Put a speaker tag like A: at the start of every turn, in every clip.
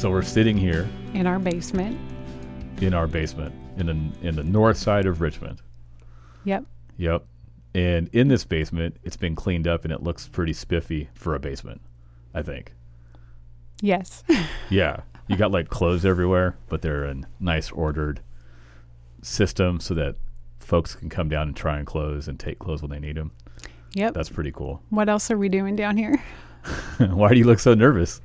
A: So we're sitting here
B: in our basement.
A: in our basement in the in the north side of Richmond.
B: Yep.
A: Yep. And in this basement, it's been cleaned up and it looks pretty spiffy for a basement, I think.
B: Yes.
A: Yeah. You got like clothes everywhere, but they're in nice ordered system so that folks can come down and try on clothes and take clothes when they need them.
B: Yep.
A: That's pretty cool.
B: what else are we doing down here?
A: Why do you look so nervous?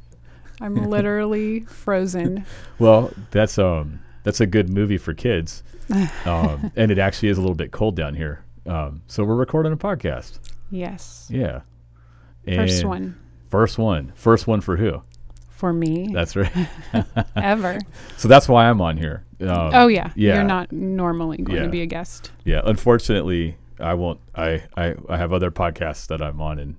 B: I'm literally frozen.
A: Well, that's um that's a good movie for kids. Um, and it actually is a little bit cold down here. Um, so we're recording a podcast.
B: Yes.
A: Yeah.
B: First
A: And
B: one
A: First one. First one for who?
B: for me
A: That's right.
B: ever.
A: so that's why I'm on here. Um,
B: oh yeah.
A: yeah.
B: You're not normally going
A: Yeah.
B: to be a guest.
A: Yeah, unfortunately, I won't. I, I I have other podcasts that I'm on, and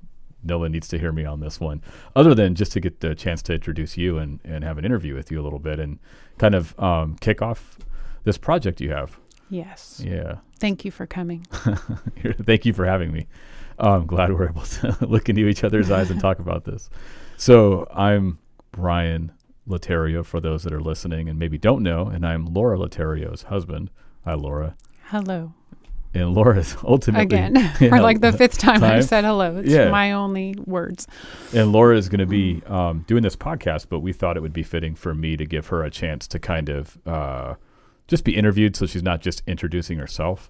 A: no one needs to hear me on this one, other than just to get the chance to introduce you and and have an interview with you a little bit and kind of um, kick off this project you have.
B: Yes.
A: Yeah,
B: Thank you for coming.
A: thank you for having me. I'm glad we're able to look into each other's eyes and talk about this. So I'm Ryan Lauterio for those that are listening and maybe don't know, and I'm Laura Lauterio's husband. Hi, Laura.
B: Hello.
A: And Laura's ultimately
B: Again. For like the fifth time,
A: time.
B: I've said hello. It's
A: Yeah.
B: my only words.
A: and Laura is going to be um, doing this podcast, but we thought it would be fitting for me to give her a chance to kind of uh, just be interviewed, so she's not just introducing herself,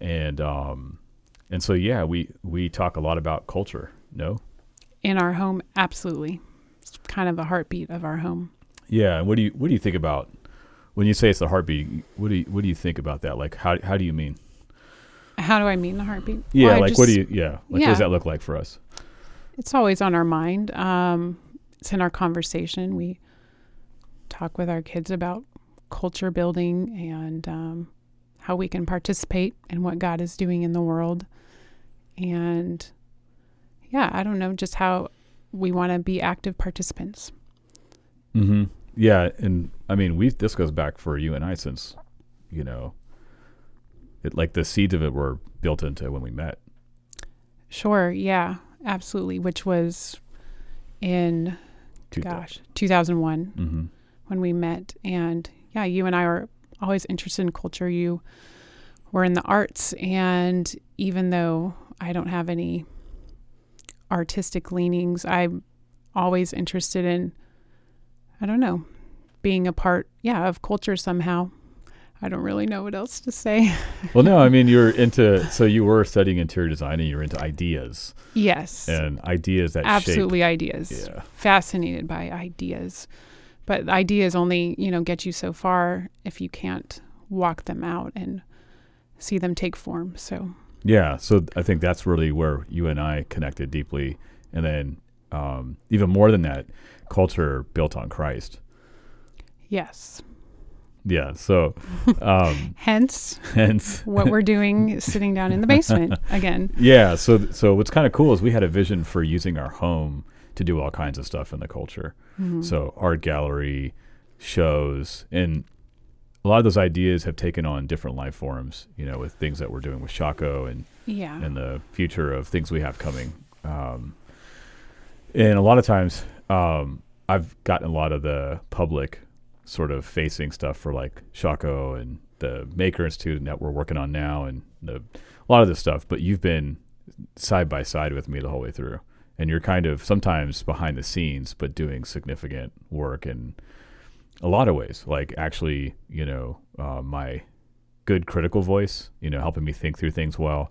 A: and um, and so yeah, we we talk a lot about culture. No,
B: In our home, absolutely. It's kind of the heartbeat of our home.
A: yeah. And what do you what do you think about when you say it's the heartbeat? What do you what do you think about that? Like how how do you mean?
B: How do I mean the heartbeat?
A: Yeah,
B: Well,
A: like what do you yeah like what does that look like for us?
B: It's always on our mind. Um, it's in our conversation. We talk with our kids about culture building and um, how we can participate in what God is doing in the world. And yeah, I don't know, just how we want to be active participants.
A: Mm-hmm. Yeah, and I mean, we this goes back for you and I since, you know, it like the seeds of it were built into when we met.
B: Sure. Yeah, absolutely. Which was in, gosh, 2001.
A: Mm-hmm.
B: when we met. And yeah, you and I were always interested in culture. You were in the arts. And even though I don't have any artistic leanings, I'm always interested in, I don't know, being a part, yeah, of culture somehow. I don't really know what else to say.
A: Well, no, I mean you're into so you were studying interior design and you're into ideas
B: yes.
A: and ideas that
B: Absolutely ideas.
A: Yeah.
B: Fascinated by ideas. But ideas only, you know, get you so far if you can't walk them out and see them take form. So,
A: Yeah. So I think that's really where you and I connected deeply, and then um, even more than that, culture built on Christ.
B: yes.
A: Yeah. So, um,
B: Hence
A: hence,
B: what we're doing sitting down in the basement again.
A: yeah. So, so what's kind of cool is we had a vision for using our home to do all kinds of stuff in the culture.
B: Mhm.
A: So art gallery, shows, and a lot of those ideas have taken on different life forms. You know, with things that we're doing with Shockoe and
B: yeah.
A: and the future of things we have coming. Um, and a lot of times, um, I've gotten a lot of the public sort of facing stuff for like Shockoe and the Maker Institute that we're working on now, and the, a lot of this stuff. But you've been side by side with me the whole way through, and you're kind of sometimes behind the scenes, but doing significant work in a lot of ways. Like actually, you know, uh, my good critical voice, you know, helping me think through things well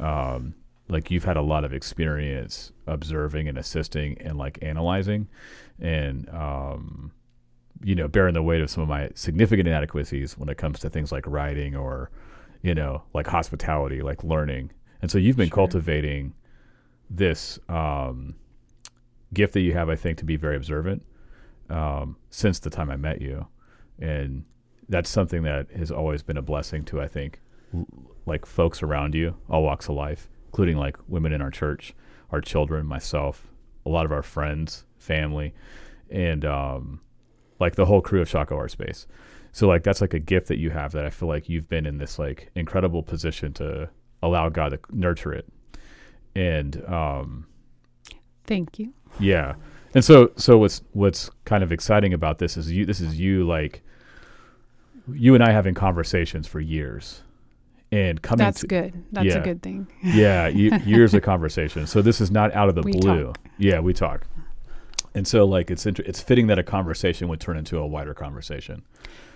A: um, like you've had a lot of experience observing and assisting and like analyzing and um, you know bearing the weight of some of my significant inadequacies when it comes to things like writing or you know like hospitality like learning. And so you've been
B: Sure.
A: cultivating this um, gift that you have i think to be very observant um, since the time i met you. And that's something that has always been a blessing to i think like folks around you, all walks of life, including like women in our church, our children, myself, a lot of our friends, family, and um, like the whole crew of Shockoe Art Space. So like that's like a gift that you have that I feel like you've been in this like incredible position to allow God to nurture it. And um,
B: Thank you.
A: yeah. And so, so what's what's kind of exciting about this is you. This is you like you and I having conversations for years, and coming.
B: That's
A: to,
B: good. That's
A: yeah.
B: a good thing.
A: Yeah, years of conversation. So this is not out of the
B: We
A: blue.
B: talk.
A: Yeah, we talk. And so, like, it's inter- it's fitting that a conversation would turn into a wider conversation.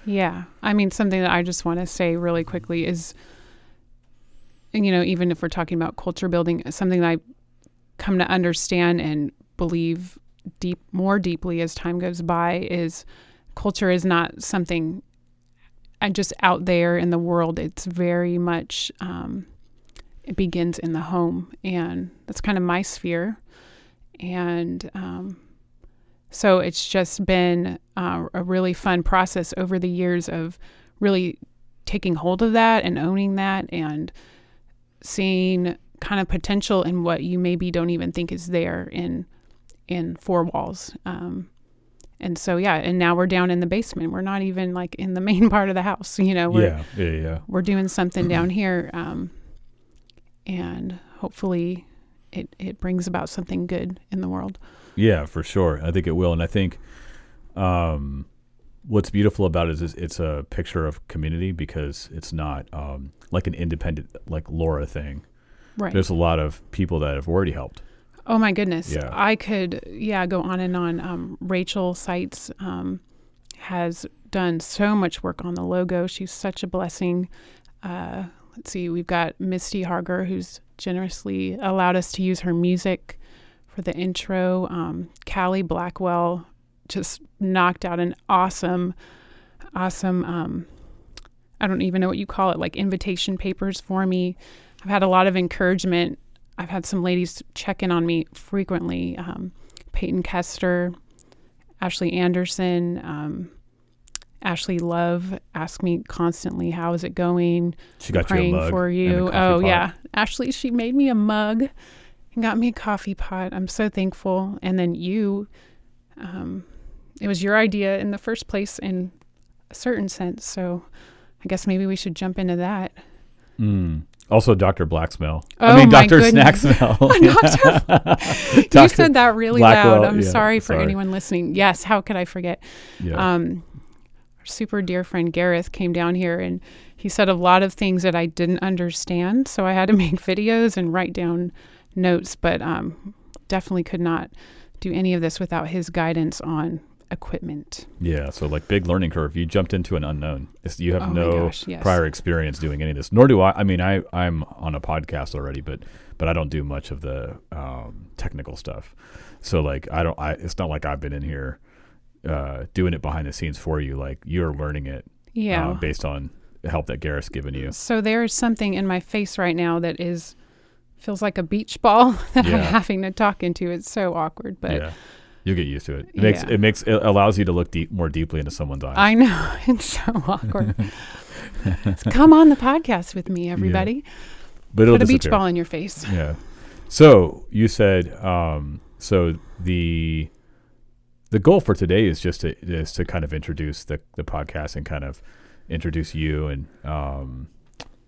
B: Yeah. I mean, something that I just want to say really quickly is, and, you know, even if we're talking about culture building, something that I come to understand and believe deep, more deeply as time goes by is culture is not something uh, just out there in the world. It's very much, um, it begins in the home. And that's kind of my sphere. And, um, so it's just been uh, a really fun process over the years of really taking hold of that and owning that and seeing kind of potential in what you maybe don't even think is there in in four walls. Um, and so yeah, and now we're down in the basement. We're not even like in the main part of the house. You know, we're
A: yeah, yeah, yeah.
B: we're doing something down here, um, and hopefully it it brings about something good in the world.
A: Yeah, for sure. I think it will, and I think um, what's beautiful about it is it's a picture of community because it's not um, like an independent like Laura thing.
B: Right.
A: There's a lot of people that have already helped.
B: Oh my goodness.
A: Yeah.
B: I could, yeah, go on and on. Um, Rachel Seitz um, has done so much work on the logo. She's such a blessing. Uh, let's see, we've got Misty Harger, who's generously allowed us to use her music for the intro. Um, Callie Blackwell just knocked out an awesome, awesome, um, I don't even know what you call it, like invitation papers for me. I've had a lot of encouragement I've had some ladies check in on me frequently. Um, Peyton Kester, Ashley Anderson, um, Ashley Love ask me constantly, "How is it going?"
A: She got
B: Praying
A: you a mug
B: for you. Oh
A: pot.
B: yeah, Ashley, she made me a mug and got me a coffee pot. I'm so thankful. And then you, um, it was your idea in the first place in a certain sense. So I guess maybe we should jump into that.
A: Mm. Also, Dr. Blacksmell.
B: Oh,
A: I mean, Dr. Snack
B: goodness.
A: smell.
B: you said that really
A: Blackwell,
B: loud. I'm
A: yeah,
B: sorry for
A: sorry.
B: anyone listening. Yes, how could I forget?
A: yeah.
B: Um, our super dear friend Garreth came down here and he said a lot of things that I didn't understand. So I had to make videos and write down notes, but um, definitely could not do any of this without his guidance on equipment.
A: Yeah, so like big learning curve. You jumped into an unknown. It's, you have
B: Oh
A: no
B: gosh, yes.
A: prior experience doing any of this. Nor do I. I mean, I I'm on a podcast already, but but I don't do much of the um, technical stuff. So like I don't. I it's not like I've been in here uh, doing it behind the scenes for you. Like you're learning it
B: Yeah.
A: uh, based on the help that Garreth's given you.
B: So there's something in my face right now that is feels like a beach ball that I'm having to talk into. It's so awkward, but
A: yeah, you'll get used to it. It makes
B: Yeah.
A: it makes it allows you to look deep more deeply into someone's eyes.
B: I know it's so awkward. Come on the podcast with me, everybody.
A: but it'll
B: Put a beach ball in your face.
A: Yeah. So you said um, so the the goal for today is just to is to kind of introduce the the podcast and kind of introduce you and um,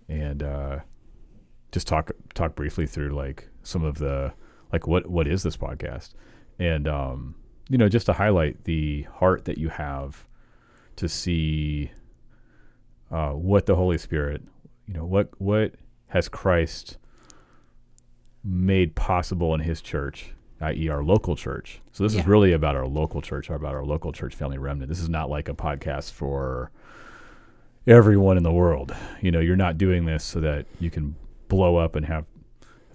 A: and uh, just talk talk briefly through like some of the like what what is this podcast and um, you know just to highlight the heart that you have to see uh, what the Holy Spirit you know what what has Christ made possible in his church, i.e., our local church. So this is really about our local church, about our local church family remnant. This is not like a podcast for everyone in the world. You know, you're not doing this so that you can blow up and have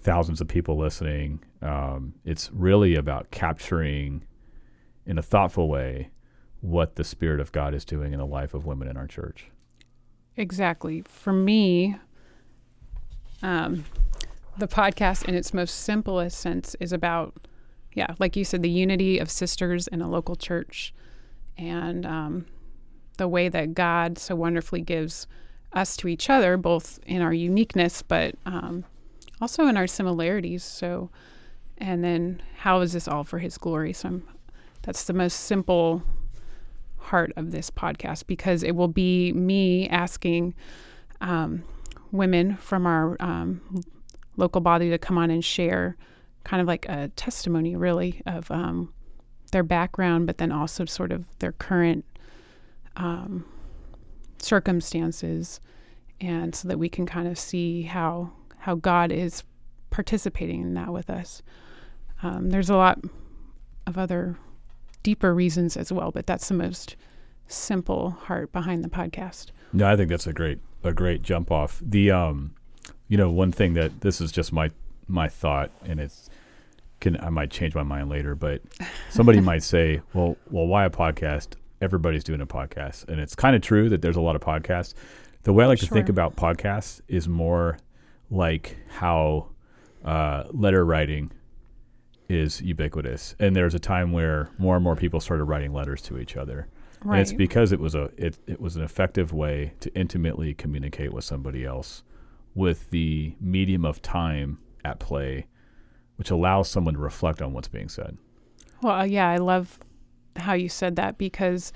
A: thousands of people listening. Um, it's really about capturing, in a thoughtful way, what the Spirit of God is doing in the life of women in our church.
B: Exactly. For me, um, the podcast in its most simplest sense is about, yeah, like you said, the unity of sisters in a local church and um, the way that God so wonderfully gives us to each other, both in our uniqueness, but um, also in our similarities. So, and then how is this all for His glory? So, I'm, that's the most simple heart of this podcast because it will be me asking um, women from our um, local body to come on and share kind of like a testimony, really, of um, their background, but then also sort of their current um, circumstances, and so that we can kind of see how how God is participating in that with us. Um, there's a lot of other deeper reasons as well, but that's the most simple heart behind the podcast.
A: No, I think that's a great a great jump off. The um, you know, one thing that this is just my my thought, and it's can I might change my mind later, but somebody might say, well, well, why a podcast? Everybody's doing a podcast, and it's kind of true that there's a lot of podcasts. The way I like
B: Sure.
A: to think about podcasts is more like how uh, letter writing is ubiquitous, and there's a time where more and more people started writing letters to each other.
B: Right.
A: And it's because it was a it, it was an effective way to intimately communicate with somebody else with the medium of time at play, which allows someone to reflect on what's being said.
B: Well, uh, yeah, I love how you said that because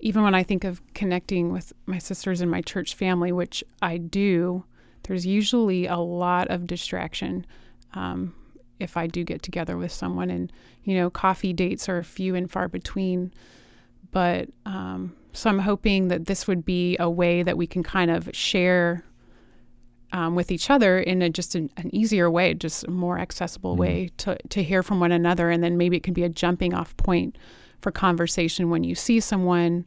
B: even when I think of connecting with my sisters and my church family, which I do, there's usually a lot of distraction um, if I do get together with someone. And, you know, coffee dates are few and far between. But um, so I'm hoping that this would be a way that we can kind of share um, with each other in a, just an, an easier way, just a more accessible
A: Mhm.
B: way to, to hear from one another. And then maybe it can be a jumping off point for conversation when you see someone.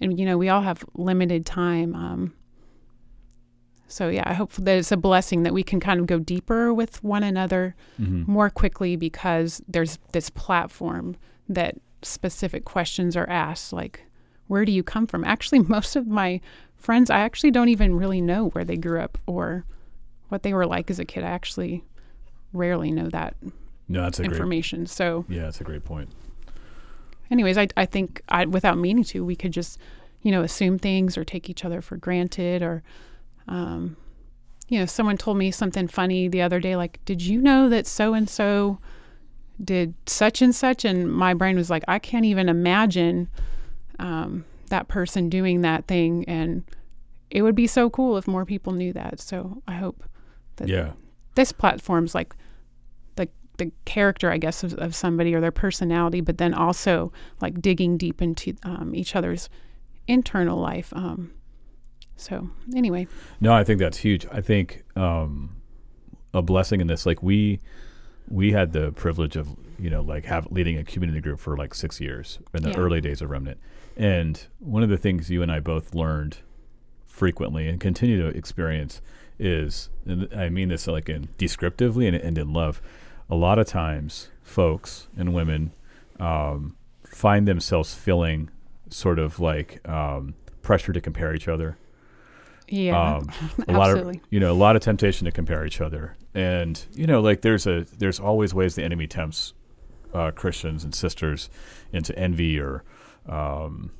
B: And, you know, we all have limited time. Um, so, yeah, I hope that it's a blessing that we can kind of go deeper with one another
A: Mm-hmm.
B: more quickly because there's this platform that specific questions are asked like where do you come from actually most of my friends i actually don't even really know where they grew up or what they were like as a kid i actually rarely know that
A: No, that's a great.
B: information so
A: Yeah, that's a great point.
B: Anyways i, I think I, without meaning to we could just you know assume things or take each other for granted or um, you know someone told me something funny the other day like did you know that so and so did such and such? And my brain was like i can't even imagine um, that person doing that thing. And it would be so cool if more people knew that. So i hope that
A: Yeah,
B: this platform's like the character, I guess, of, of somebody or their personality, but then also like digging deep into um, each other's internal life. Um, so anyway,
A: no, I think that's huge. I think um, a blessing in this, like we we had the privilege of you know like have leading a community group for like six years in the
B: Yeah.
A: early days of Remnant, and one of the things you and I both learned frequently and continue to experience is, and I mean this like in descriptively and, and in love, a lot of times folks and women um, find themselves feeling sort of like um, pressure to compare each other
B: yeah,
A: um, a lot
B: absolutely.
A: of you know a lot of temptation to compare each other and you know like there's a there's always ways the enemy tempts uh, christians and sisters into envy or um,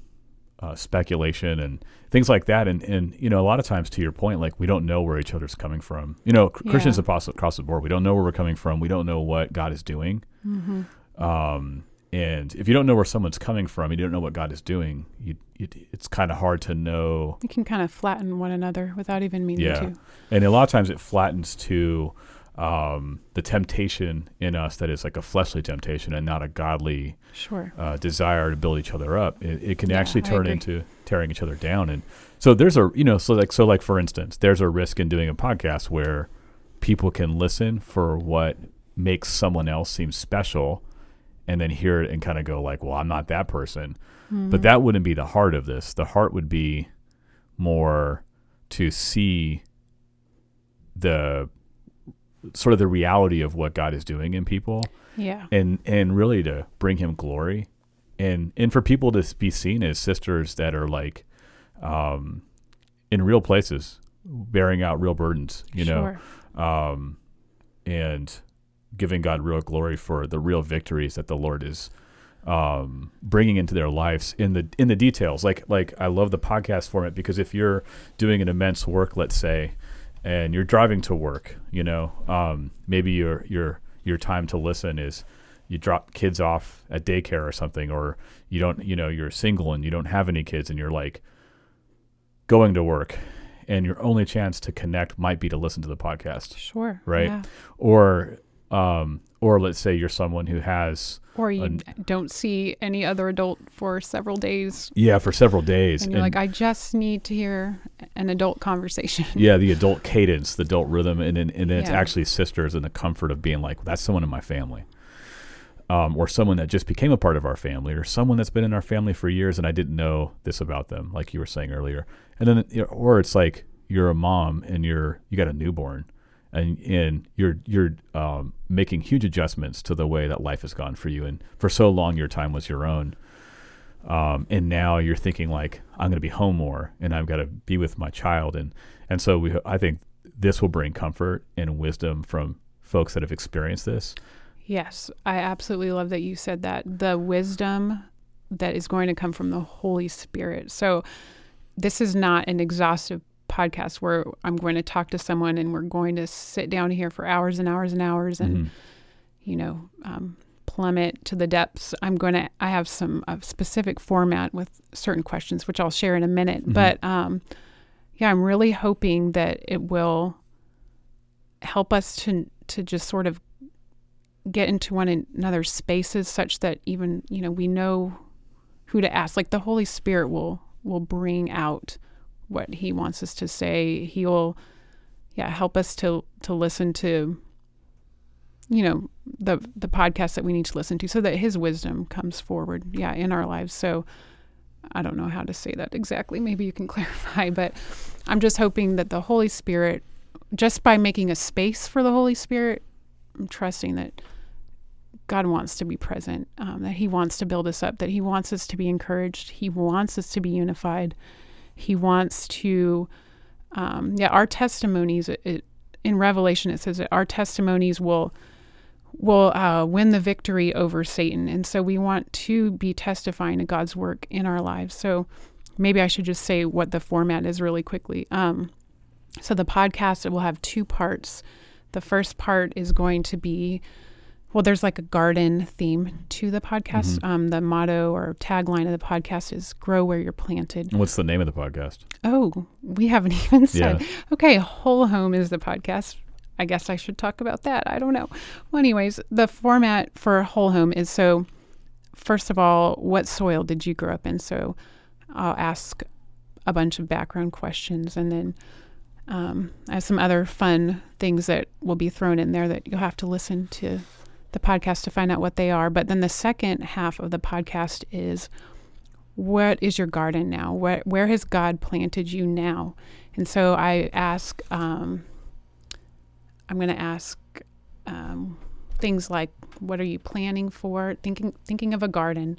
A: uh, speculation and things like that. And and you know a lot of times to your point like we don't know where each other's coming from. You know christians across, across the board we don't know where we're coming from. We don't know what god is doing.
B: Hmm
A: um, and if you don't know where someone's coming from you don't know what god is doing you, you, it's kind of hard to know
B: We can kind of flatten one another without even meaning
A: Yeah.
B: to.
A: and a lot of times it flattens to um, the temptation in us that is like a fleshly temptation and not a godly
B: Sure.
A: uh, desire to build each other up. It, it can
B: Yeah,
A: actually turn into tearing each other down. And so there's a you know so like so like for instance, there's a risk in doing a podcast where people can listen for what makes someone else seem special, and then hear it and kind of go like, well, I'm not that person.
B: Mm-hmm.
A: But that wouldn't be the heart of this. The heart would be more to see the sort of the reality of what God is doing in people
B: Yeah.
A: and and really to bring him glory and and for people to be seen as sisters that are like um in real places bearing out real burdens you know um, and giving God real glory for the real victories that the Lord is um, bringing into their lives in the in the details. Like like I love the podcast format because if you're doing an immense work, let's say, and you're driving to work, you know, um, maybe your your your time to listen is you drop kids off at daycare or something, or you don't, you know, you're single and you don't have any kids, and you're like going to work, and your only chance to connect might be to listen to the podcast
B: Sure.
A: Right.
B: Yeah.
A: or um, or let's say you're someone who has
B: Or you
A: An-
B: don't see any other adult for several days.
A: yeah for several days
B: And you're like, I just need to hear an adult conversation.
A: yeah the adult cadence the adult rhythm and then, and then it's
B: Yeah.
A: actually sisters and the comfort of being like that's someone in my family um, or someone that just became a part of our family or someone that's been in our family for years and i didn't know this about them like you were saying earlier and then you know, or it's like you're a mom and you're you got a newborn and and you're you're um, making huge adjustments to the way that life has gone for you and for so long your time was your own um, and now you're thinking like I'm going to be home more and I've got to be with my child and and so we I think this will bring comfort and wisdom from folks that have experienced this.
B: Yes, I absolutely love that you said that. The wisdom that is going to come from the Holy Spirit. So, this is not an exhaustive podcast where I'm going to talk to someone and we're going to sit down here for hours and hours and hours and,
A: Mhm.
B: you know, um, plummet to the depths. I'm going to, I have some a specific format with certain questions, which I'll share in a minute.
A: Mhm.
B: But um, yeah, I'm really hoping that it will help us to to just sort of get into one another's spaces such that even you know we know who to ask like the holy spirit will will bring out what he wants us to say. He'll yeah help us to to listen to you know the the podcast that we need to listen to so that his wisdom comes forward yeah in our lives. So i don't know how to say that exactly. Maybe you can clarify but i'm just hoping that the holy spirit just by making a space for the holy spirit i'm trusting that god wants to be present um, that he wants to build us up that he wants us to be encouraged he wants us to be unified he wants to um, yeah our testimonies it, it, in revelation it says that our testimonies will will uh, win the victory over Satan. And so we want to be testifying to God's work in our lives. So maybe I should just say what the format is really quickly. Um, so the podcast will have two parts. The first part is going to be well, there's like a garden theme to the podcast.
A: Mhm.
B: Um, the motto or tagline of the podcast is "Grow where you're planted."
A: What's the name of the podcast?
B: Oh, we haven't even said.
A: Yeah.
B: Okay, Whole Home is the podcast. I guess I should talk about that. I don't know. Well, anyways, the format for Whole Home is so, first of all, what soil did you grow up in? So I'll ask a bunch of background questions and then um, I have some other fun things that will be thrown in there that you'll have to listen to the podcast to find out what they are. But then the second half of the podcast is what is your garden now? Where, where has God planted you now? And so I ask, um, I'm going to ask um, things like, what are you planning for? Thinking, thinking of a garden.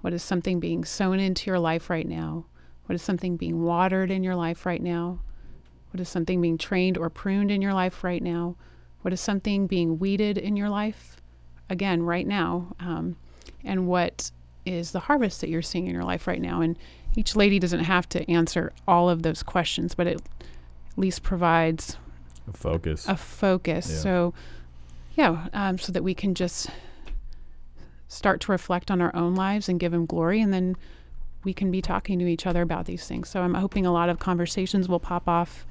B: What is something being sown into your life right now? What is something being watered in your life right now? What is something being trained or pruned in your life right now? What is something being weeded in your life? Again, right now. Um, and what is the harvest that you're seeing in your life right now? And each lady doesn't have to answer all of those questions, but it at least provides
A: Focus.
B: a focus.
A: Yeah.
B: So, yeah, um, so that we can just start to reflect on our own lives and give Him glory, and then we can be talking to each other about these things. So, I'm hoping a lot of conversations will pop off,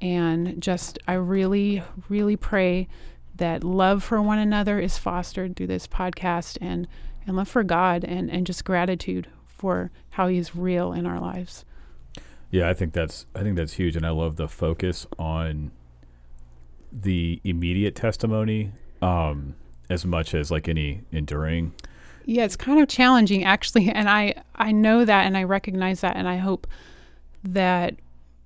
B: and just I really, really pray that love for one another is fostered through this podcast, and and love for God, and and just gratitude for how He's real in our lives.
A: Yeah, I think that's I think that's huge, and I love the focus on the immediate testimony um, as much as like any enduring.
B: Yeah, it's kind of challenging actually, and I I know that and I recognize that, and I hope that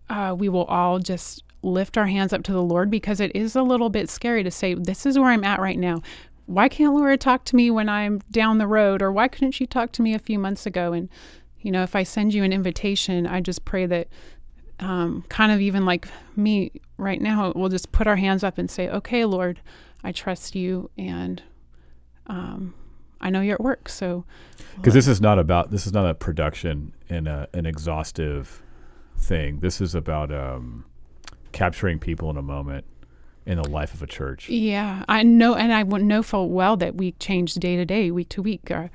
B: uh, we will all just lift our hands up to the Lord because it is a little bit scary to say this is where I'm at right now. Why can't Laura talk to me when I'm down the road, or why couldn't she talk to me a few months ago? And you know, if I send you an invitation, I just pray that um, kind of even like me right now, we'll just put our hands up and say, "Okay, Lord, I trust you, and um, I know you're at work." So,
A: because this is not about this is not a production and a, an exhaustive thing. This is about um, capturing people in a moment in the life of a church.
B: yeah, I know, and I know full well that we change day to day, week to week. Or,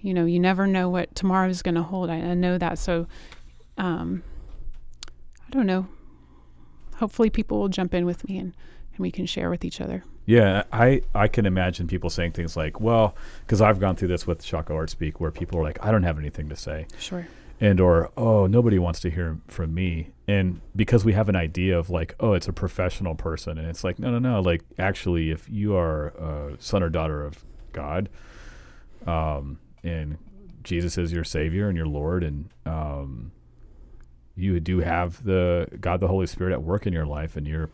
B: you know, you never know what tomorrow is going to hold. I, I know that. So, um, I don't know. Hopefully, people will jump in with me, and, and we can share with each other.
A: Yeah, I, I can imagine people saying things like, well, because I've gone through this with Shockoe Art Space where people are like, I don't have anything to say.
B: Sure.
A: And or, oh, nobody wants to hear from me. And because we have an idea of like, oh, it's a professional person. And it's like, no, no, no. Like, actually, if you are a son or daughter of God, um, and Jesus is your Savior and your Lord, and um, you do have the God, the Holy Spirit at work in your life, and you're,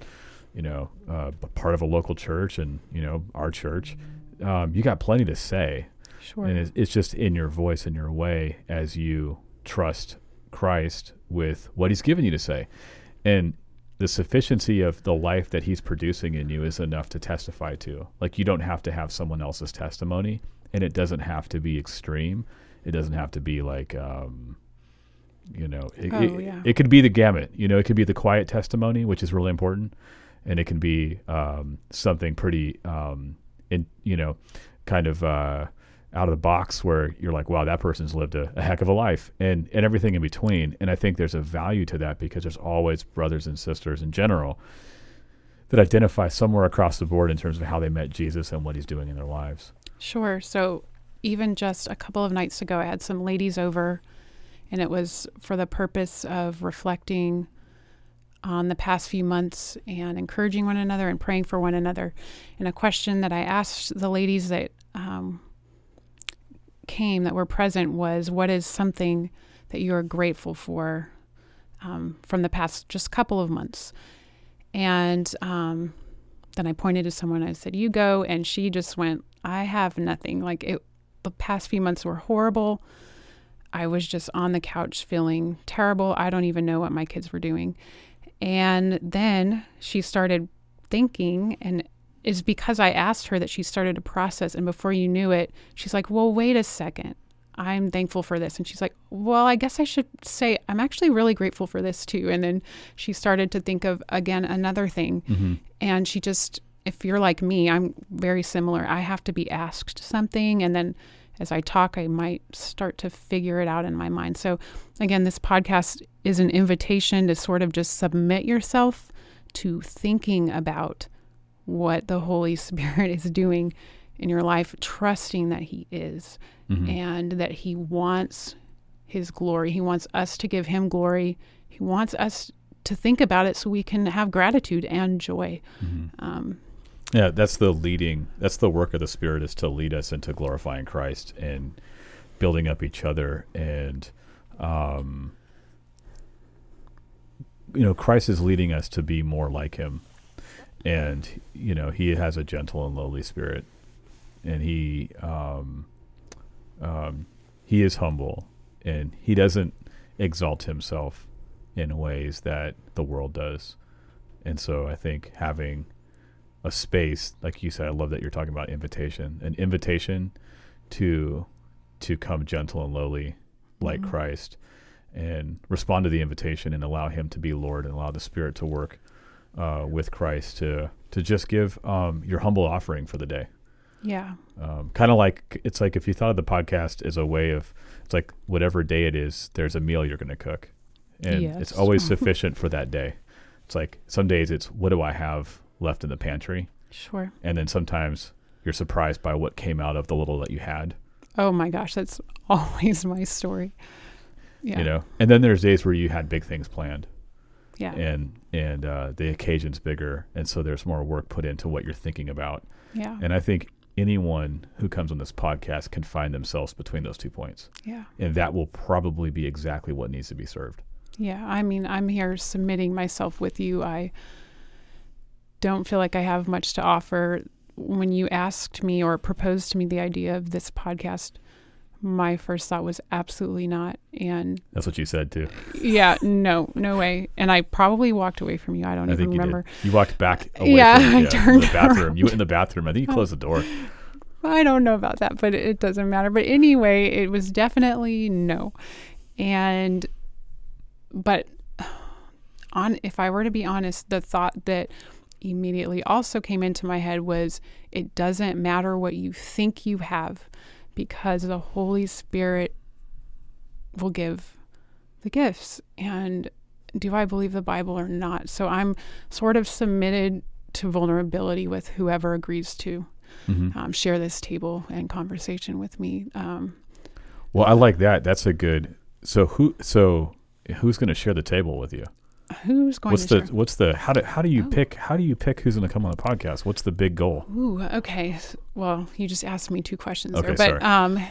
A: you know, uh, part of a local church, and you know our church. Um, you got plenty to say,
B: Sure.
A: and it's, it's just in your voice and your way as you trust Christ with what He's given you to say, and the sufficiency of the life that He's producing in you is enough to testify to. Like you don't have to have someone else's testimony, and it doesn't have to be extreme. It doesn't have to be like. Um, you know, it,
B: Oh,
A: it,
B: yeah.
A: it could be the gamut. You know, it could be the quiet testimony, which is really important, and it can be um, something pretty, um, in you know, kind of uh, out of the box where you're like, wow, that person's lived a, a heck of a life, and and everything in between. And I think there's a value to that because there's always brothers and sisters in general that identify somewhere across the board in terms of how they met Jesus and what He's doing in their lives.
B: Sure. So even just a couple of nights ago, I had some ladies over, and it was for the purpose of reflecting on the past few months and encouraging one another and praying for one another. And a question that I asked the ladies that um, came that were present was, "What is something that you are grateful for um, from the past just couple of months?" And um, then I pointed to someone. I said, "You go," and she just went, "I have nothing. Like it, the past few months were horrible. I was just on the couch feeling terrible. I don't even know what my kids were doing." And then she started thinking, and is because I asked her that she started to process. And before you knew it, she's like, "Well, wait a second. I'm thankful for this." And she's like, "Well, I guess I should say I'm actually really grateful for this too." And then she started to think of again another thing mm-hmm. and she just if you're like me i'm very similar i have to be asked something and then as i talk i might start to figure it out in my mind so again this podcast is an invitation to sort of just submit yourself to thinking about what the holy spirit is doing in your life trusting that he is and that he wants his glory he wants us to give him glory he wants us to think about it so we can have gratitude and joy. Um,
A: Yeah, that's the leading. That's the work of the Spirit is to lead us into glorifying Christ and building up each other. And, um, you know, Christ is leading us to be more like Him. And, you know, He has a gentle and lowly spirit. And He, um, um, He is humble and He doesn't exalt Himself in ways that the world does. And so I think having a space like you said i love that you're talking about invitation an invitation to to come gentle and lowly like
B: Mhm.
A: christ and respond to the invitation and allow him to be lord and allow the spirit to work uh, with christ to to just give um, your humble offering for the day.
B: Yeah,
A: um, kind of like it's like if you thought of the podcast as a way of it's like whatever day it is there's a meal you're going to cook. And it's always sufficient for that day. It's like some days it's what do i have left in the pantry?
B: Sure.
A: and then sometimes you're surprised by what came out of the little that you had.
B: Oh my gosh, that's always my story. Yeah,
A: you know? And then there's days where you had big things planned
B: yeah,
A: and and uh, the occasion's bigger and so there's more work put into what you're thinking about
B: yeah,
A: and i think anyone who comes on this podcast can find themselves between those two points
B: yeah,
A: and that will probably be exactly what needs to be served
B: yeah. I mean, I'm here submitting myself with you. I don't feel like I have much to offer. When you asked me or proposed to me the idea of this podcast, my first thought was absolutely not. And
A: that's what you said too
B: yeah, no, no way. And I probably walked away from you. I don't
A: i
B: even
A: think you
B: remember.
A: did you walked back away
B: Yeah,
A: from
B: I turned
A: the bathroom
B: around.
A: you went in the bathroom i think you closed the door
B: I don't know about that, but it doesn't matter. But anyway, it was definitely no. And but on if I were to be honest, the thought that immediately also came into my head was it doesn't matter what you think you have because the Holy Spirit will give the gifts. And do I believe the Bible or not? So I'm sort of submitted to vulnerability with whoever agrees to
A: Mhm.
B: um, share this table and conversation with me. Um,
A: Well, I like that. That's a good. So who? So who's going to share the table with you?
B: Who's going to
A: What's
B: to
A: the?
B: share?
A: What's the? How do? How do you
B: Oh.
A: pick? How do you pick who's going to come on the podcast? What's the big goal?
B: Ooh, okay. Well, you just asked me two questions
A: Okay,
B: there, but
A: sorry.
B: um,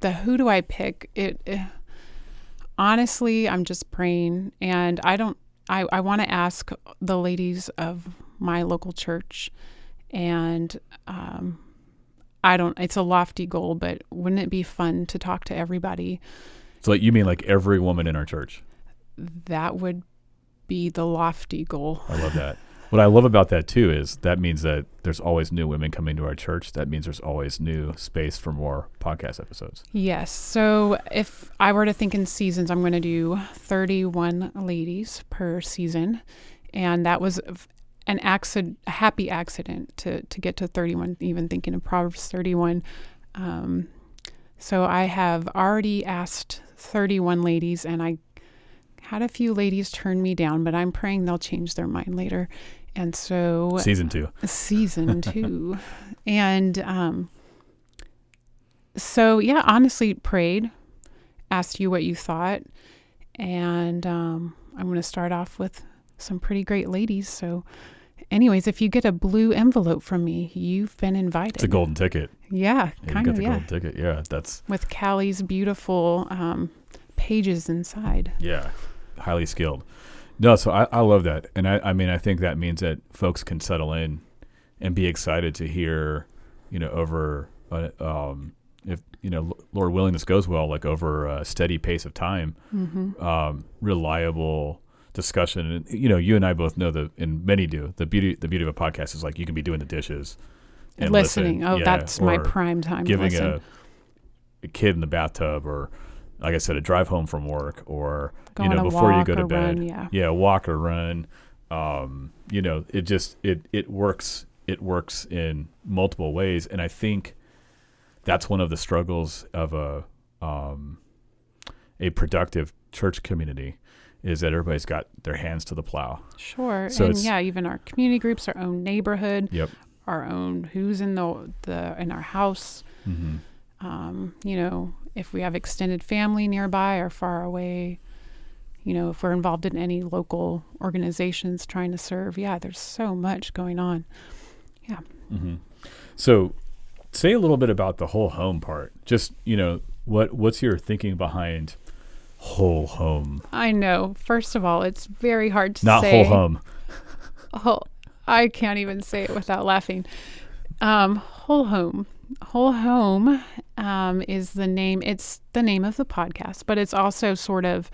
B: the who do I pick? It eh, honestly, I'm just praying, and I don't. I I want to ask the ladies of my local church, and um, I don't. It's a lofty goal, but wouldn't it be fun to talk to everybody?
A: So like you mean like every woman in our church?
B: That would be the lofty goal.
A: I love that. What I love about that too is that means that there's always new women coming to our church. That means there's always new space for more podcast episodes.
B: Yes. So if I were to think in seasons, I'm going to do 31 ladies per season. And that was an accident, a happy accident to, to get to 31, even thinking of Proverbs 31. Um, so I have already asked 31 ladies, and I had a few ladies turn me down, but I'm praying they'll change their mind later. And so
A: Season two.
B: season two. and um, so, yeah, honestly, prayed, asked you what you thought. And um, I'm going to start off with some pretty great ladies. So, anyways, if you get a blue envelope from me, you've been invited.
A: It's a golden ticket.
B: Yeah,
A: Yeah,
B: kind
A: you got
B: of,
A: the
B: yeah.
A: golden ticket. Yeah, that's
B: With Callie's beautiful um, pages inside.
A: yeah, highly skilled. No, so I, I love that, and I, I mean I think that means that folks can settle in and be excited to hear, you know, over uh, um, if you know Lord willing this goes well, like over a steady pace of time,
B: Mm-hmm.
A: um, reliable discussion. And you know, you and I both know that, and many do. The beauty the beauty of a podcast is like you can be doing the dishes and
B: Listening.
A: listen.
B: Oh,
A: Yeah,
B: that's my prime time.
A: Giving a, a kid in the bathtub, or like I said, a drive home from work, or
B: Go
A: you know before you go to bed.
B: run, yeah.
A: yeah, walk or run. Um, you know, it just it it works. It works in multiple ways, and I think that's one of the struggles of a um, a productive church community is that everybody's got their hands to the plow.
B: Sure.
A: So
B: and yeah, even our community groups, our own neighborhood,
A: Yep.
B: our own who's in the the in our house.
A: Mm-hmm.
B: Um, you know, if we have extended family nearby or far away, you know, if we're involved in any local organizations trying to serve, yeah, there's so much going on.
A: Mm-hmm. So, say a little bit about the whole home part. Just you know, what what's your thinking behind whole home,
B: I know. First of all, it's very hard to
A: not
B: say.
A: whole home?
B: oh, I can't even say it without laughing. Um, whole home. Whole home um, is the name. It's the name of the podcast, but it's also sort of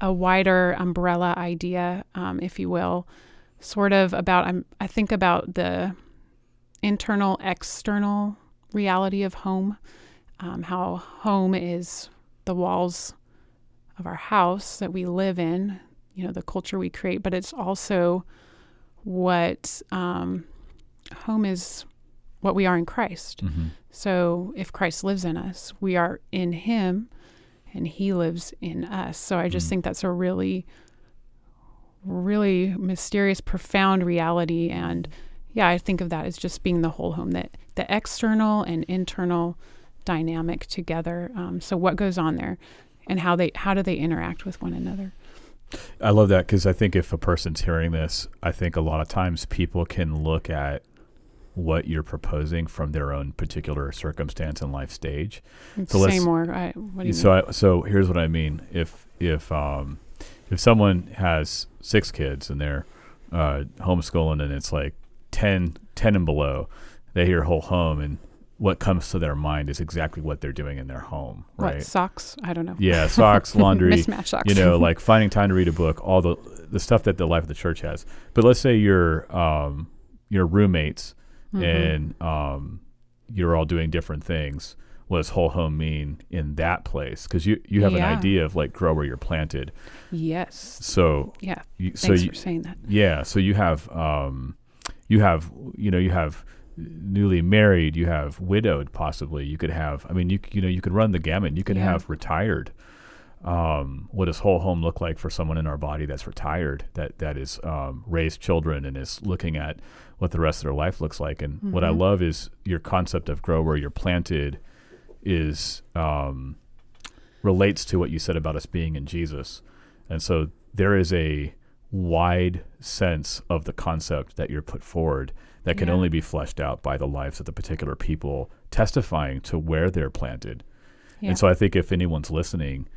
B: a wider umbrella idea, um, if you will, sort of about. I'm, I think about the internal, external reality of home. Um, how home is the walls of our house that we live in. You know, the culture we create, but it's also what um, home is what we are in Christ.
A: Mm-hmm.
B: So if Christ lives in us, we are in him and he lives in us. So I just
A: Mhm.
B: think that's a really, really mysterious, profound reality. And yeah, I think of that as just being the whole home, that the external and internal dynamic together. Um, so what goes on there and how they how do they interact with one another?
A: I love that because I think if a person's hearing this, I think a lot of times people can look at what you're proposing from their own particular circumstance and life stage. So let's-
B: Say more. I, what do you
A: so? I, so here's what I mean. If if um if someone has six kids and they're uh, homeschooling and it's like 10, 10 and below, they hear whole home and what comes to their mind is exactly what they're doing in their home,
B: What
A: right?
B: socks? I don't know.
A: Yeah, socks, laundry,
B: mismatch socks.
A: you know, like finding time to read a book, all the the stuff that the life of the church has. But let's say you're um you're roommates
B: Mhm.
A: and um you're all doing different things. What does whole home mean in that place? Because you you have
B: Yeah.
A: an idea of like grow where you're planted.
B: yes,
A: So
B: yeah.
A: you, so
B: Thanks
A: you,
B: for saying that.
A: yeah, so you have um you have you know you have newly married, you have widowed possibly. You could have I mean you you know you could run the gamut. You could
B: Yeah.
A: have retired. um, what does whole home look like for someone in our body that's retired, that that is um, raised children and is looking at what the rest of their life looks like. And mm-hmm. what I mm-hmm. love is your concept of grow where you're planted is um, relates to what you said about us being in Jesus, and so there is a wide sense of the concept that you're put forward that can yeah. only be fleshed out by the lives of the particular people testifying to where they're planted. Yeah. And so I think if anyone's listening,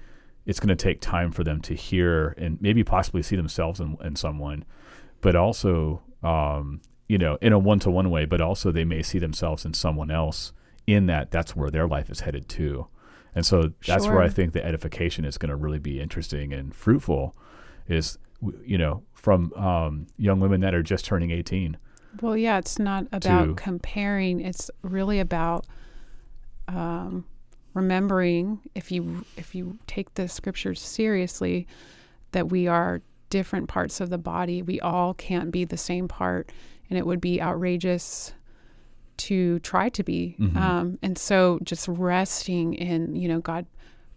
A: it's going to take time for them to hear and maybe possibly see themselves in, in someone, but also, um, you know, in a one to one way, but also they may see themselves in someone else in that that's where their life is headed to. And so that's sure. where I think the edification is going to really be interesting and fruitful is, you know, from um, young women that are just turning 18.
B: Well, yeah, it's not about comparing. It's really about um, remembering if you if you take the scriptures seriously that we are different parts of the body. We all can't be the same part, and it would be outrageous to try to be. Mm-hmm. Um, and so, just resting in, you know, God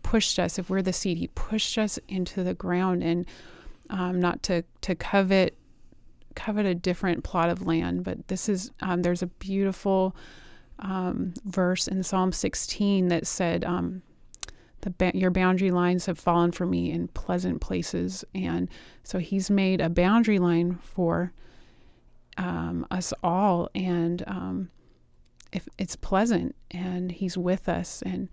B: pushed us. If we're the seed, He pushed us into the ground, and um, not to to covet covet a different plot of land. But this is um, there's a beautiful um, verse in Psalm 16 that said, um, the ba- "Your boundary lines have fallen for me in pleasant places," and so He's made a boundary line for um, us all, and um, if it's pleasant, and He's with us, and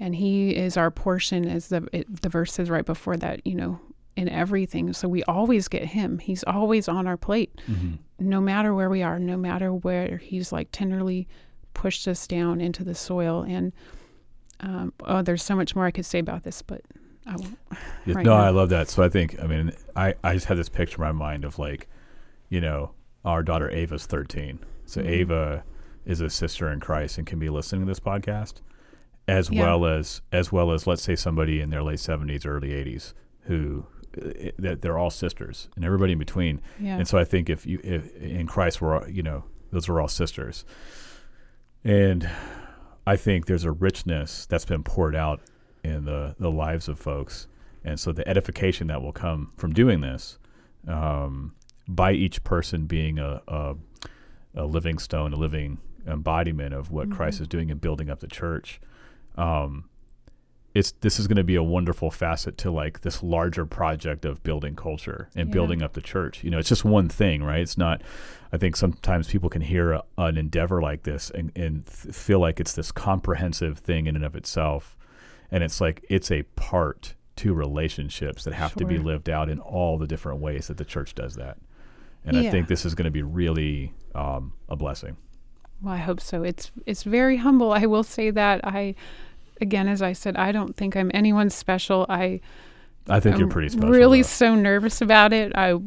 B: and He is our portion, as the it, the verse says right before that. You know, in everything. So we always get him. He's always on our plate, mm-hmm. no matter where we are, no matter where he's like tenderly pushed us down into the soil. And um, oh, there's so much more I could say about this, but I won't.
A: Right no, now. I love that. So I think, I mean, I, I just had this picture in my mind of like, you know, our daughter Ava's 13. So mm-hmm. Ava is a sister in Christ and can be listening to this podcast as yeah. well as as well as let's say somebody in their late 70s early 80s who that they're all sisters and everybody in between. Yeah. And so I think if you if in Christ we're all, you know those are all sisters, and I think there's a richness that's been poured out in the the lives of folks, and so the edification that will come from doing this, um, by each person being a, a, a living stone, a living embodiment of what mm-hmm. Christ is doing and building up the church. Um, it's this is going to be a wonderful facet to like this larger project of building culture and yeah. building up the church. You know, it's just one thing, right? It's not. I think sometimes people can hear a, an endeavor like this and, and th- feel like it's this comprehensive thing in and of itself, and it's like it's a part to relationships that have sure. to be lived out in all the different ways that the church does that. And yeah. I think this is going to be really um, a blessing.
B: Well, I hope so. It's it's very humble. I will say that I again, as I said, I don't think I'm anyone special. I
A: I think I'm you're pretty special.
B: Really, though. so nervous about it. I.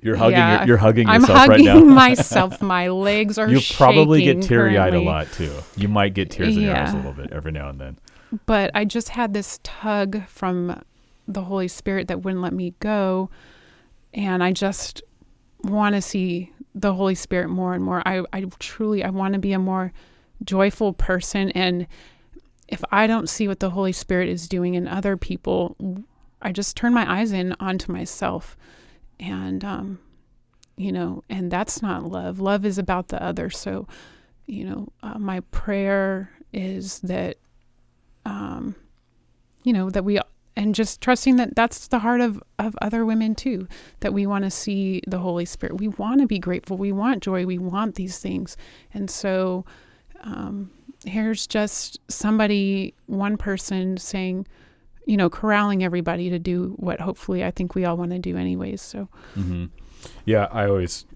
A: You're hugging. Yeah, you're, you're hugging
B: I'm
A: yourself
B: hugging
A: right now.
B: myself. My legs are.
A: You probably get teary eyed a lot too. You might get tears in your eyes a little bit every now and then.
B: But I just had this tug from the Holy Spirit that wouldn't let me go, and I just want to see the Holy Spirit more and more. I, I truly, I want to be a more joyful person and if I don't see what the Holy Spirit is doing in other people, I just turn my eyes in onto myself. And, um, you know, and that's not love. Love is about the other. So, you know, uh, my prayer is that, um, you know, that we, and just trusting that that's the heart of, of other women too, that we want to see the Holy Spirit. We want to be grateful. We want joy. We want these things. And so, um, here's just somebody, one person saying, you know, corralling everybody to do what hopefully I think we all want to do anyways. So,
A: mm-hmm. yeah, I always,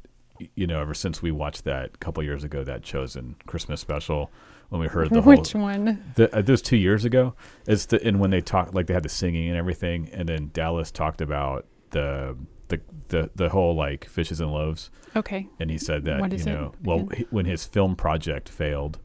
A: you know, ever since we watched that couple years ago, that chosen Christmas special, when we heard the whole
B: which
A: whole,
B: one?
A: The, uh, this two years ago. It's the and when they talked like they had the singing and everything, and then Dallas talked about the the the the whole like fishes and loaves.
B: Okay.
A: And he said that you know, well, he, when his film project failed,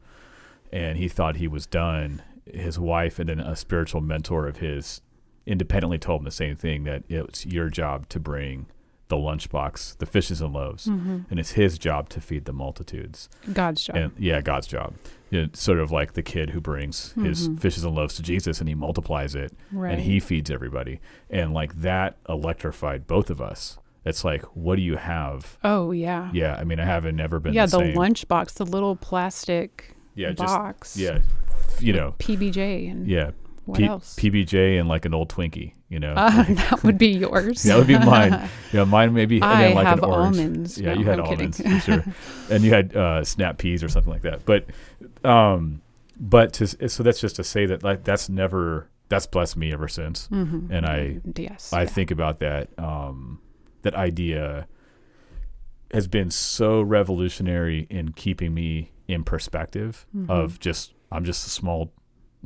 A: and he thought he was done. His wife and then a spiritual mentor of his independently told him the same thing that it's your job to bring the lunchbox, the fishes and loaves,
B: hmm
A: and it's his job to feed the multitudes.
B: God's job.
A: And yeah, God's job. You know, sort of like the kid who brings his
B: Mhm.
A: fishes and loaves to Jesus and he multiplies it
B: right.
A: and he feeds everybody. And like that electrified both of us. It's like, what do you have?
B: oh yeah.
A: Yeah, I mean, I haven't never been
B: yeah,
A: the,
B: the lunchbox, the little plastic
A: yeah, just
B: box.
A: yeah, you know,
B: PBJ and
A: yeah,
B: what
A: P-
B: else?
A: PBJ and like an old Twinkie, you know.
B: Uh, that would be yours.
A: That would be mine. yeah, mine maybe and
B: I
A: then like
B: have
A: an orange.
B: almonds.
A: Yeah,
B: No,
A: you had
B: I'm
A: almonds, for sure, and you had uh, snap peas or something like that. But, um, but to, so that's just to say that like that's never that's blessed me ever since.
B: Mhm.
A: And I-
B: yes,
A: I
B: yeah.
A: think about that um, that idea has been so revolutionary in keeping me in perspective
B: Mhm.
A: of just I'm just a small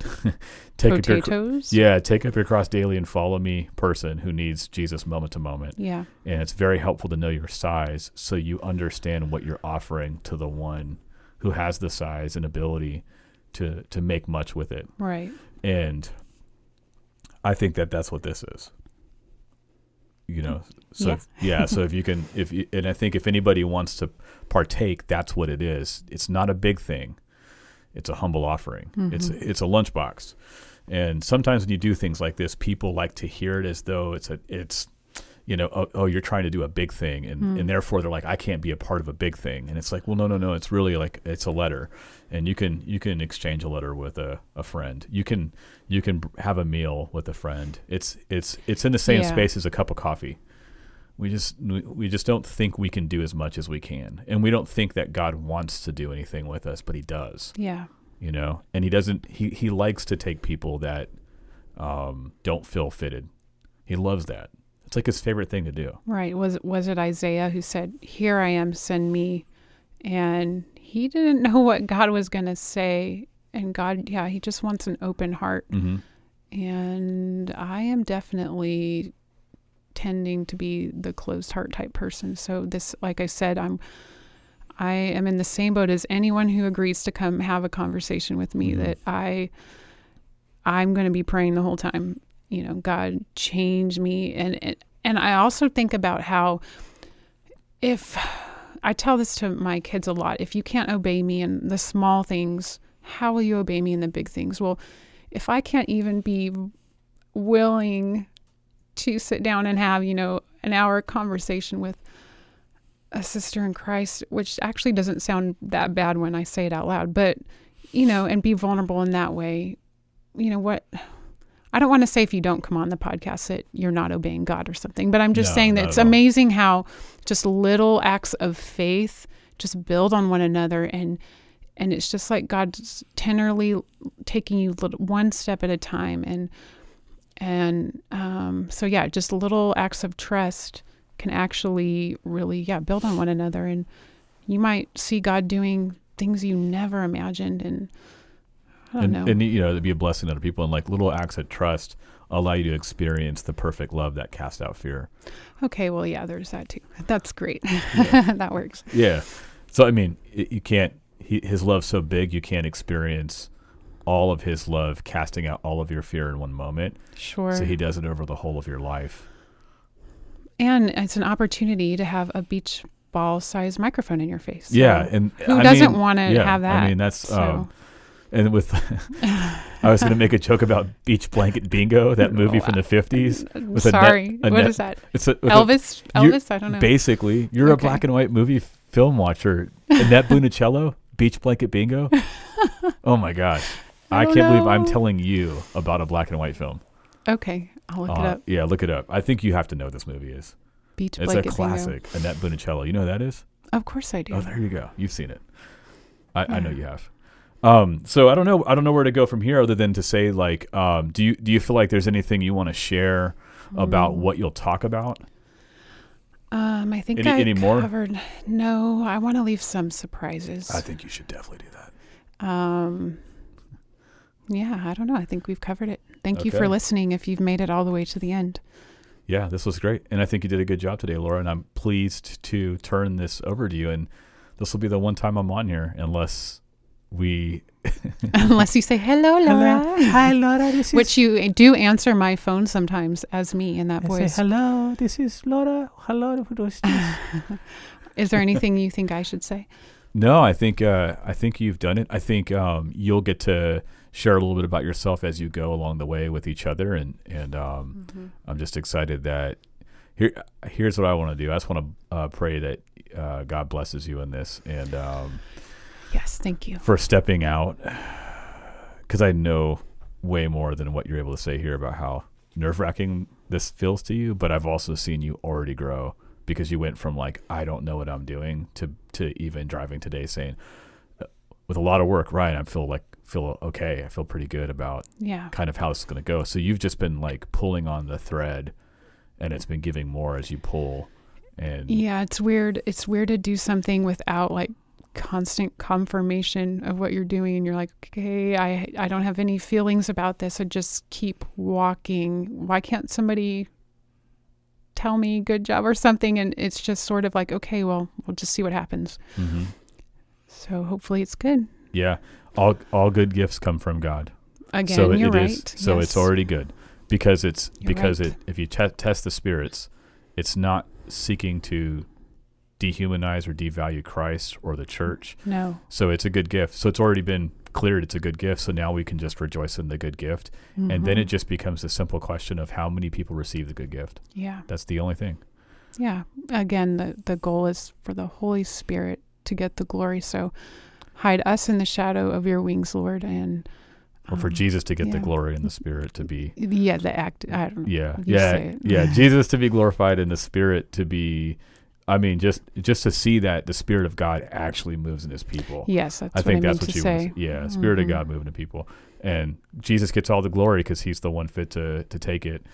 A: take up your
B: potatoes.
A: yeah take up your cross daily and follow me person who needs Jesus moment to moment
B: yeah,
A: and it's very helpful to know your size so you understand what you're offering to the one who has the size and ability to to make much with it
B: right.
A: and I think that that's what this is. You know, mm. so
B: Yeah.
A: if- yeah. So if you can, if you, and I think if anybody wants to partake, that's what it is. It's not a big thing. It's a humble offering. It's
B: Mhm.
A: it's a lunchbox, and sometimes when you do things like this, people like to hear it as though it's a it's, you know, oh, oh you're trying to do a big thing, and
B: Mm.
A: and therefore they're like, I can't be a part of a big thing, and it's like, well, no, no, no. It's really like it's a letter, and you can you can exchange a letter with a, a friend. You can you can have a meal with a friend. It's it's it's in the same
B: Yeah.
A: space as a cup of coffee. We just we just don't think we can do as much as we can, and we don't think that God wants to do anything with us, but He does.
B: Yeah,
A: You know, and He doesn't. He He likes to take people that um, don't feel fitted. He loves that. It's like His favorite thing to do.
B: right. Was was it Isaiah who said, "Here I am, send me," and he didn't know what God was going to say, and God, yeah, he just wants an open heart,
A: Mm-hmm.
B: and I am definitely tending to be the closed heart type person. So this, like I said, I'm. I am in the same boat as anyone who agrees to come have a conversation with me
A: Mhm.
B: that I I'm going to be praying the whole time, you know, God change me and and, and I also think about how if I tell this to my kids a lot, if you can't obey me in the small things, how will you obey me in the big things? Well, if I can't even be willing to sit down and have, you know, an hour conversation with a sister in Christ, which actually doesn't sound that bad when I say it out loud, but you know, and be vulnerable in that way. You know what? I don't want to say if you don't come on the podcast that you're not obeying God or something, but I'm just
A: No,
B: saying that it's amazing how just little acts of faith just build on one another and and it's just like God's tenderly taking you little, one step at a time and and um, so yeah, just little acts of trust can actually really yeah build on one another and you might see God doing things you never imagined and I don't
A: and,
B: know
A: and you know, to be a blessing to other people, and like little acts of trust allow you to experience the perfect love that casts out fear.
B: okay well yeah there's that too that's great that works
A: Yeah. So I mean, it, you can't. He, his love's so big, you can't experience all of his love casting out all of your fear in one moment.
B: sure
A: So he does it over the whole of your life.
B: and it's an opportunity to have a beach ball sized microphone in your face So
A: yeah, and
B: who
A: I
B: doesn't want to
A: yeah,
B: have that
A: I mean, that's
B: so
A: um, and with I was going to make a joke about Beach Blanket Bingo, that movie from the fifties.
B: I'm
A: a net-
B: sorry
A: a
B: what
A: net-
B: is that
A: It's a, with a-
B: elvis elvis i don't know
A: basically you're a black and white movie film watcher. Annette Funicello, Beach Blanket Bingo. oh my gosh,
B: I
A: I,
B: don't
A: can't believe I'm telling you about a black and white film.
B: okay i'll look it
A: Uh,
B: up
A: Yeah, look it up. I think you have to know what this movie is.
B: beach
A: It's a
B: bingo.
A: classic. Annette Funicello. You know who that is?
B: of course i do
A: Oh, there you go. You've seen it. I, I know you have. Um, so I don't know. I don't know where to go from here, other than to say, like, um, do you do you feel like there's anything you want to share about
B: Mm.
A: what you'll talk about?
B: Um, I think
A: Any-
B: I
A: any more?
B: covered. No, I want to leave some surprises.
A: I think you should definitely do that.
B: um, yeah, I don't know. I think we've covered it. Thank you for listening. If you've made it all the way to the end,
A: Yeah, this was great, and I think you did a good job today, Laura. And I'm pleased to turn this over to you. And this will be the one time I'm on here, unless we
B: Unless you say hello, Laura.
A: Hi, Laura. This
B: Which you do answer my phone sometimes as me in that voice.
A: hello. This is Laura. Hello.
B: Who is this? is there anything you think I should say?
A: No, I think uh, I think you've done it. I think um, you'll get to share a little bit about yourself as you go along the way with each other, and and um,
B: Mm-hmm.
A: I'm just excited that here. Here's what I want to do. I just want to uh, pray that uh, God blesses you in this, and um,
B: Yes, thank you.
A: for stepping out, because I know way more than what you're able to say here about how nerve wracking this feels to you. But I've also seen you already grow because you went from like I don't know what I'm doing to to even driving today saying with a lot of work, right? I feel like feel okay. I feel pretty good about
B: Yeah.
A: kind of how this is going to go. So you've just been like pulling on the thread, and it's been giving more as you pull. And
B: Yeah, it's weird. It's weird to do something without like constant confirmation of what you're doing and you're like, "Okay, I I don't have any feelings about this. I just keep walking. Why can't somebody tell me good job or something?" And it's just sort of like, "Okay, well, we'll just see what happens."
A: Mhm.
B: So hopefully it's good.
A: yeah, all all good gifts come from God.
B: Again,
A: so it-
B: you're
A: it
B: right.
A: is- so it's already good because it's
B: You're
A: because
B: right.
A: it if you te- test the spirits, it's not seeking to dehumanize or devalue Christ or the church.
B: No.
A: So it's a good gift. So it's already been cleared. It's a good gift. So now we can just rejoice in the good gift, and then
B: Mhm.
A: it just becomes a simple question of how many people receive the good gift.
B: Yeah.
A: That's the only thing.
B: Yeah. Again, the, the goal is for the Holy Spirit to get the glory. So hide us in the shadow of your wings, Lord. And
A: Or for
B: um,
A: Jesus to get the glory and the Spirit to be
B: Yeah, the act. I don't
A: yeah
B: You
A: yeah
B: say
A: yeah jesus to be glorified and the spirit to be i mean just just to see that the spirit of god actually moves in his people
B: Yes, that's
A: i think
B: I
A: that's what
B: to
A: you
B: say.
A: was, yeah spirit of
B: Mhm.
A: god moving in people and jesus gets all the glory because he's the one fit to to take it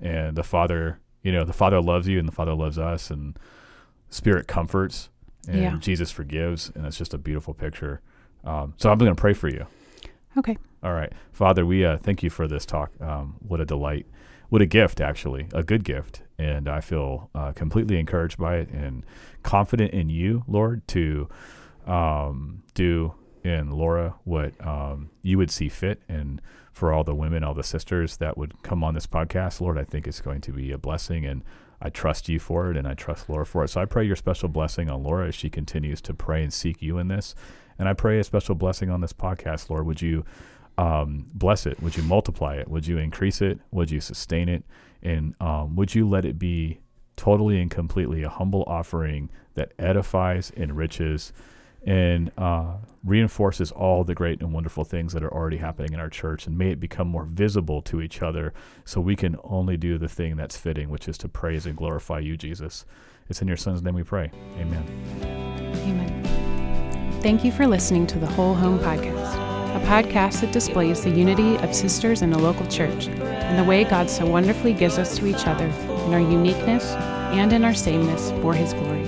A: and the father you know the father loves you and the father loves us and spirit comforts and
B: Yeah.
A: jesus forgives and it's just a beautiful picture um, so i'm going to pray for you
B: Okay.
A: All right. Father, we uh, thank you for this talk. Um, what a delight. What a gift, actually, a good gift. And I feel uh, completely encouraged by it and confident in you, Lord, to um, do in Laura what um, you would see fit. And for all the women, all the sisters that would come on this podcast, Lord, I think it's going to be a blessing. And I trust you for it and I trust Laura for it. So I pray your special blessing on Laura as she continues to pray and seek you in this. And I pray a special blessing on this podcast, Lord. Would you um, bless it? Would you multiply it? Would you increase it? Would you sustain it? And um, would you let it be totally and completely a humble offering that edifies, enriches, and uh, reinforces all the great and wonderful things that are already happening in our church? And may it become more visible to each other so we can only do the thing that's fitting, which is to praise and glorify you, Jesus. It's in your son's name we pray. Amen.
B: Amen. Thank you for listening to the Whole Home Podcast, a podcast that displays the unity of sisters in a local church and the way God so wonderfully gives us to each other in our uniqueness and in our sameness for His glory.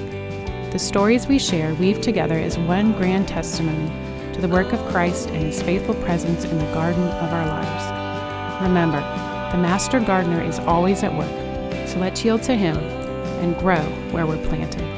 B: The stories we share weave together as one grand testimony to the work of Christ and His faithful presence in the garden of our lives. Remember, the Master Gardener is always at work, so let's yield to Him and grow where we're planted.